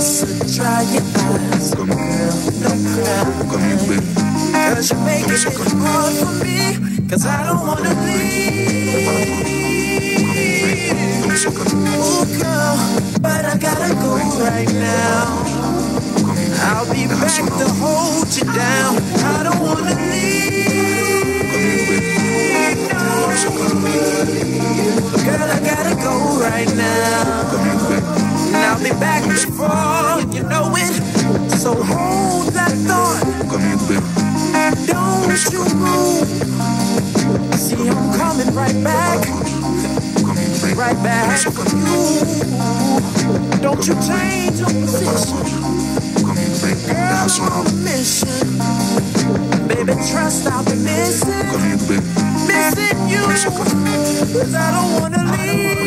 So dry your you're I don't wanna leave. Oh, girl, but I gotta go right now. I'll be back to hold you down. I don't wanna leave. Girl, I gotta go right now got me back strong, you know it. So hold that thought. Don't you move. See, I'm coming right back. Right back for you. Don't you change your position. Girl, I'm on a mission. Baby, trust I'll be missing. Missing you. Cause I don't wanna leave.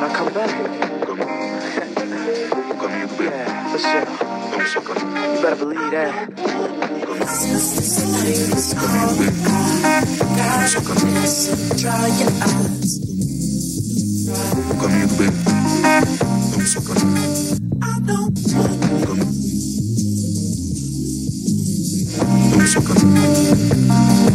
when I come back. yeah, for sure. You better believe that. Come here, baby. Come here, I don't want to. Come.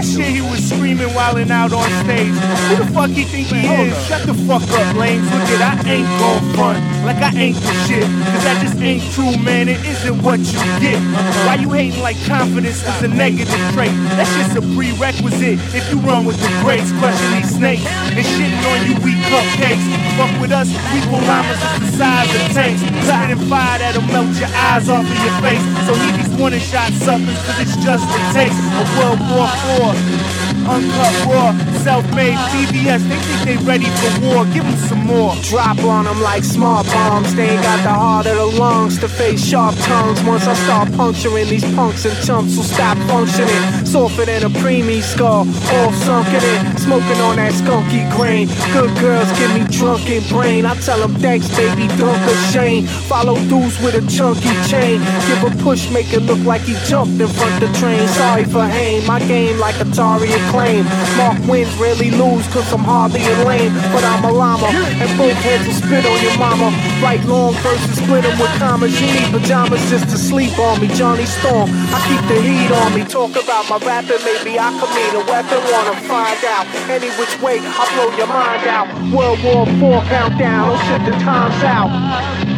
That shit he was screaming wildin' out on stage. Who the fuck he think he is? Shut the fuck up, lames. Look at, I ain't gon' front like I ain't the shit. Cause that just ain't true, man. It isn't what you get. Why you hating like confidence is a negative trait? That shit's a prerequisite if you run with the greats, crushing these snakes and shitting on you weak cupcakes. Fuck with us, we pull llamas is the size of tanks. Spitting fire that'll melt your eyes off of your face. So he these warning shot suckers, cause it's just a taste of World War IV. Uncut raw, self-made BBS. They think they ready for war. Give them some more. Drop on them like smart bombs. They ain't got the heart or the lungs to face sharp tongues. Once I start puncturing these punks and chumps will stop functioning. Softer than a preemie skull, all sunken in. Smoking on that skunky grain. Good girls give me drunken brain. I tell them thanks, baby, dunk a shame. Follow dudes with a chunky chain. Give a push, make it look like he jumped in front the train. Sorry for aim, my game like Atari acclaim. Mark wins, rarely lose, cause I'm hardly a lame. But I'm a llama, and both heads will spit on your mama. Write long verses, split 'em with commas. You need pajamas just to sleep on me. Johnny Storm, I keep the heat on me. Talk about my rapping, maybe I could mean a weapon. Wanna find out any which way I'll blow your mind out. World War IV countdown, oh shit, the time's out.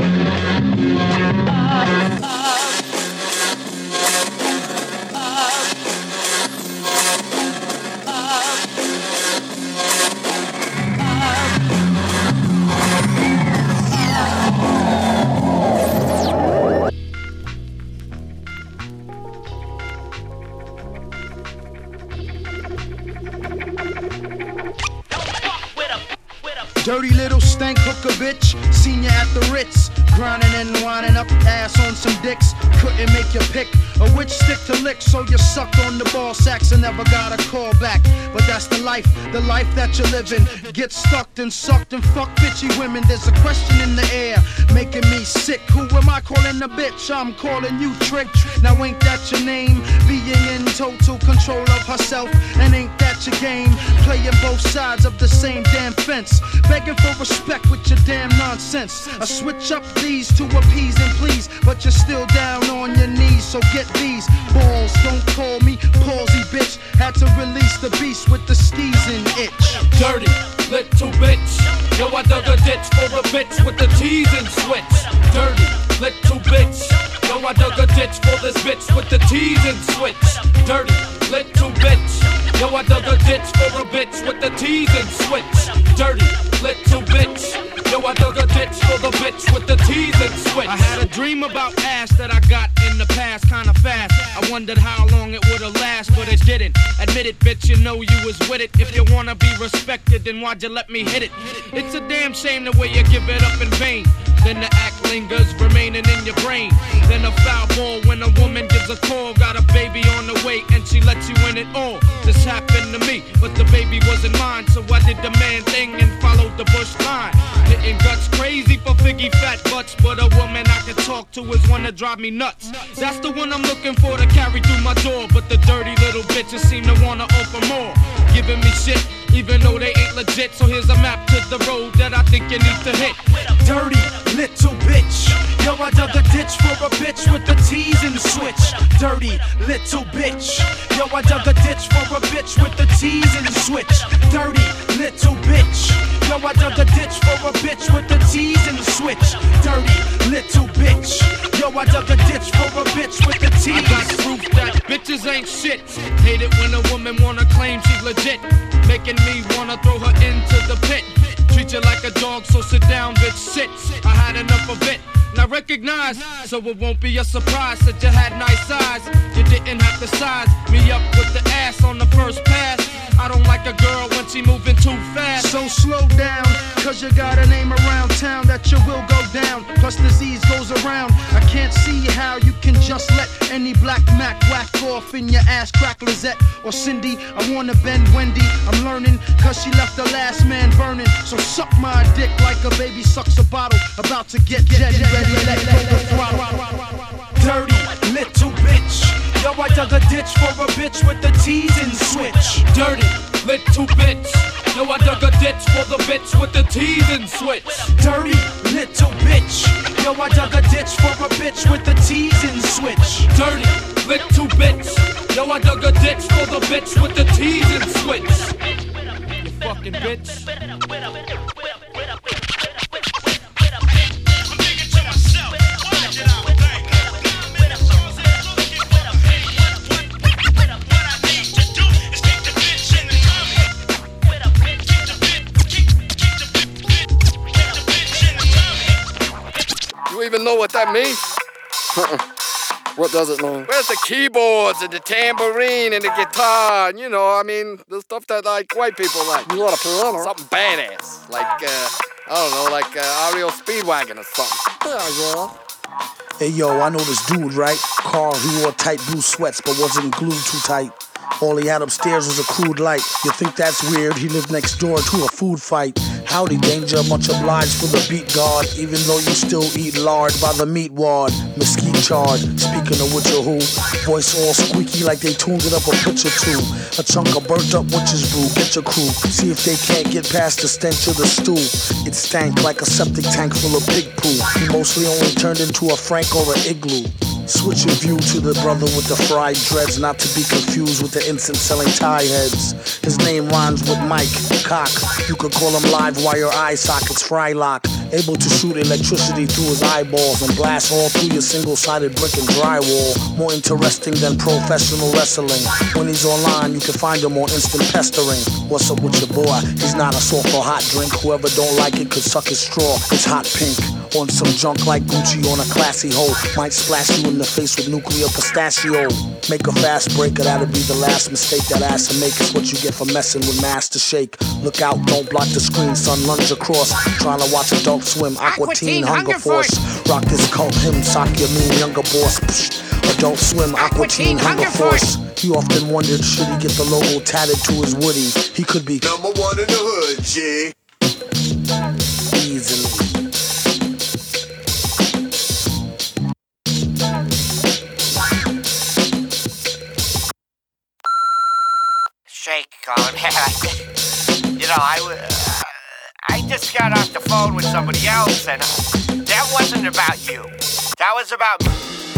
Bitch, ya at the Ritz. Grinding and winding up ass on some dicks. Couldn't make your pick a which stick to lick, so you sucked on the ball sacks and never got a call back. But that's the life, the life that you're living. Get stuck and sucked and fuck bitchy women. There's a question in the air, making me sick. Who am I calling a bitch? I'm calling you trick. Now ain't that your name? Being in total control of herself, and ain't that your game? Playing both sides of the same damn fence, begging for respect with your damn nonsense. I switch up these to appease and please, but you're still down on your knees. So get these balls. Don't call me palsy, bitch. Had to release the beast with the and itch. Dirty, little bitch. Yo, I dug a ditch for a bitch with the and switch. Dirty, little bitch. Yo, I dug a ditch for this bitch with the and switch. Dirty, little bitch. Yo, I dug a ditch for a bitch with the and switch. Dirty, little bitch. Yo, I dug a ditch for the bitch with the and switch. I had a dream about ass that I got past, kinda fast. I wondered how long it would've last, but it didn't. Admit it, bitch, you know you was with it. If you wanna be respected, then why'd you let me hit it? It's a damn shame the way you give it up in vain. Then the act lingers, remaining in your brain. Then a foul ball when a woman gives a call, got a baby on the way, and she lets you in it all. This happened to me, but the baby wasn't mine, so I did the man thing and followed the bush line. Hitting guts crazy for figgy fat butts, but a woman I can talk to is one that drive me nuts. That's the one I'm looking for to carry through my door, but the dirty little bitches seem to wanna offer more. Giving me shit, even though they ain't legit. So here's a map to the road that I think you need to hit. Dirty little bitch. Yo, I dug a ditch for a bitch with the T's and the switch. Dirty little bitch. Yo, I dug a ditch for a bitch with the T's and the switch. Dirty little bitch. Yo, I dug a ditch for a bitch with the T's and the switch. Dirty little bitch. Yo, I dug a ditch for a bitch with the got proof that bitches ain't shit. Hate it when a woman wanna claim she's legit, making me wanna throw her into the pit. Treat you like a dog, so sit down, bitch, sit. I had enough of it. Now recognize, so it won't be a surprise that you had nice eyes. You didn't have to size me up with the ass on the first pass. I don't like a girl when she moving too fast. So slow down, cause you got a name around town that you will go down. Plus disease goes around. I can't see how you can just let any black Mac whack off in your ass crack Lizette or Cindy. I wanna bend Wendy. I'm learning cause she left the last man burning. So suck my dick like a baby sucks a bottle. About to get jetty ready, let go the throttle. Dirty little bitch. Yo, I dug a ditch for a bitch with the and switch. Dirty, little bitch. Yo, I dug a ditch for the bitch with the and switch. Dirty little bitch. Yo, I dug a ditch for a bitch with the and switch. Dirty, little bitch. Yo, I dug a ditch for the bitch with the and switch. You fucking bitch. You even know what that means? What does it mean? Where's the keyboards and the tambourine and the guitar? And, you know, I mean, the stuff that like white people like. You want a piano? Something badass, like uh, I don't know, like uh, REO Speedwagon or something. Yeah, yeah. Hey yo, I know this dude, right? Carl, he wore tight blue sweats but wasn't glued too tight. All he had upstairs was a crude light. You think that's weird? He lived next door to a food fight. Howdy, danger, much obliged for the beat guard. Even though you still eat lard by the meat ward. Mesquite charred. Speaking of which or who, voice all squeaky like they tuned it up a pitch or two. A chunk of burnt up witch's brew. Get your crew. See if they can't get past the stench of the stew. It stank like a septic tank full of pig poo. He mostly only turned into a Frank or an igloo. Switch your view to the brother with the fried dreads, not to be confused with the instant selling tie heads. His name rhymes with Mike Cock. You could call him live wire eye sockets Frylock. Able to shoot electricity through his eyeballs and blast all through your single sided brick and drywall. More interesting than professional wrestling. When he's online, you can find him on instant pestering. What's up with your boy? He's not a soft or hot drink. Whoever don't like it could suck his straw. It's hot pink. On some junk like Gucci on a classy hoe. Might splash you in the face with nuclear pistachio. Make a fast breaker, that'll be the last mistake that ass to make. Is what you get for messing with Master Shake. Look out, don't block the screen, son. Lunge across. Trying to watch Adult Swim, Aqua Teen, Hunger Force. Rock this cult hymn, sock your mean younger boss. Psh. Adult Swim, Aqua Teen, Hunger Force. He often wondered should he get the logo tatted to his woody. He could be Number one in the hood, G. easily. Shake, Colin. you know, I, w- uh, I just got off the phone with somebody else, and that wasn't about you. That was about me.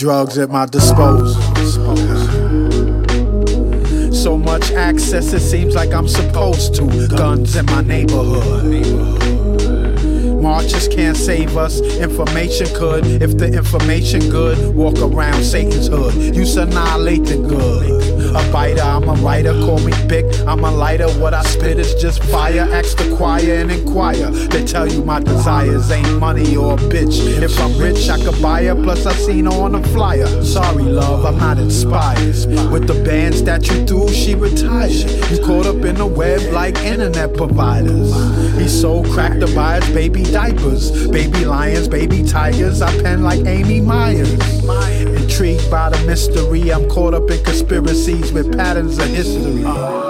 Drugs at my disposal. So much access, it seems like I'm supposed to. Guns in my neighborhood. Marches can't save us, information could. If the information good, walk around Satan's hood. You annihilate the good. A biter, I'm a writer, call me big. I'm a lighter, what I spit is just fire. Ask the choir and inquire. They tell you my desires ain't money or a bitch. If I'm rich, I could buy her, plus I seen her on a flyer. Sorry, love, I'm not inspired. With the bands that you do, she retired. You caught up in the web like internet providers. He sold crack to buyers, baby diapers, baby lions, baby tigers. I pen like Amy Myers. Intrigued by the mystery, I'm caught up in conspiracies with patterns of history.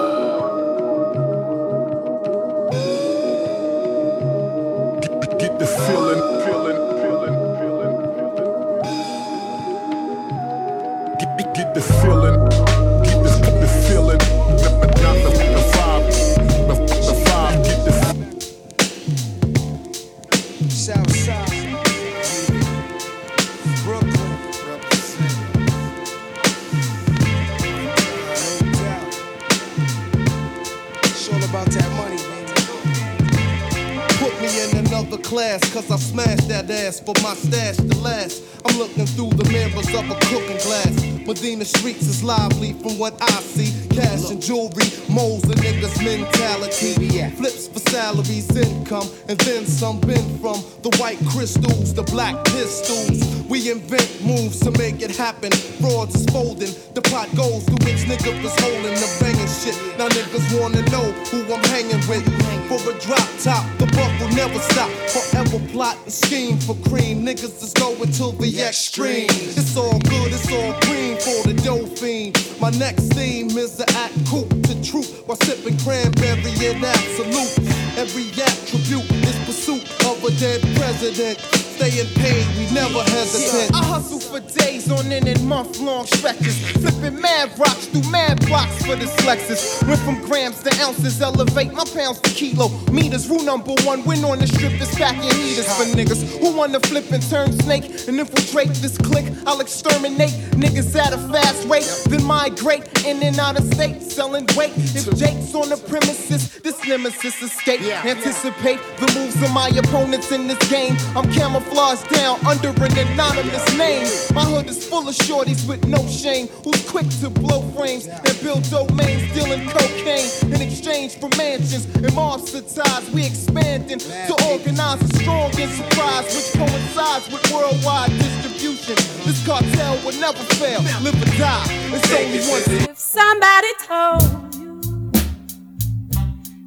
Last. I'm looking through the mirrors of a cooking glass. Medina streets is lively from what I see. Cash and jewelry, moles a niggas' mentality. Flips for salaries, income, and then some been from the white crystals, the black pistols. We invent moves to make it happen. Frauds is folding, the pot goes to which nigga was holding the banging shit. Now niggas wanna know who I'm hanging with. For a drop top, the buck will never stop. Forever plot and scheme for cream. Niggas is going to the extreme. It's all good, it's all green for the dope fiend. My next theme is the act cool to truth while sipping cranberry in Absolut. Every attribute is pursuit of a dead president. Staying paid, we never hesitate. I hustle for days on end and month long stretches. Flipping mad rocks through mad blocks for this Lexus. Went from grams to ounces, elevate my pounds to kilo. Meters, rule number one, win on the strip is packing heaters for niggas who wanna flip and turn snake and infiltrate this clique. I'll exterminate niggas at a fast rate, then migrate in and out of state, selling weight. If Jake's on the premises, this nemesis escape. Anticipate the moves of my opponents in this game. I'm camouflaged camouflage down under an anonymous name. My hood is full of shorties with no shame, who's quick to blow frames and build domains, dealing cocaine in exchange for mansions and mobster ties. We expanding to organize a strong enterprise, which coincides with worldwide distribution. This cartel will never fail, live or die. It's only one. If somebody told you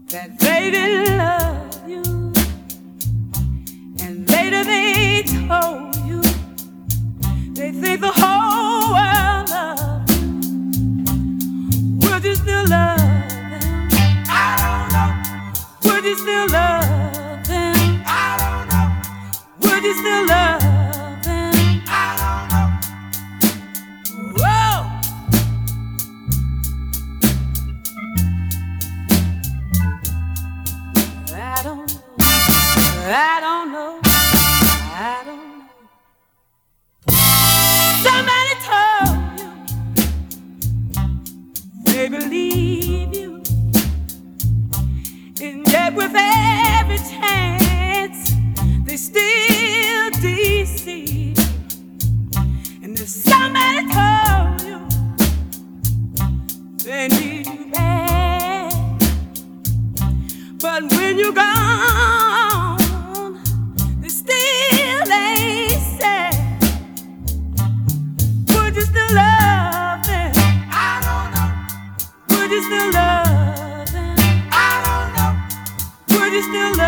that they didn't love and later they told you they think the whole world loves you, would you still love them? I don't know. Would you still love them? I don't know. Would you still love still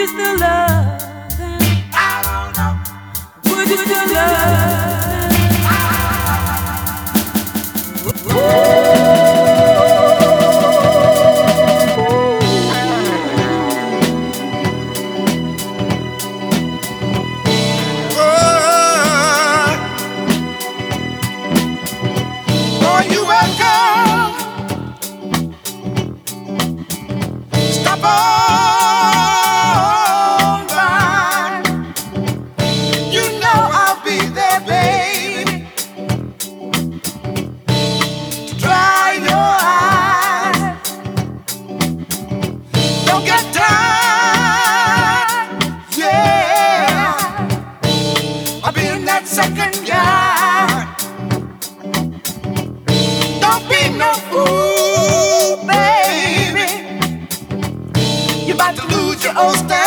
Would you still love? Would you still love? old style.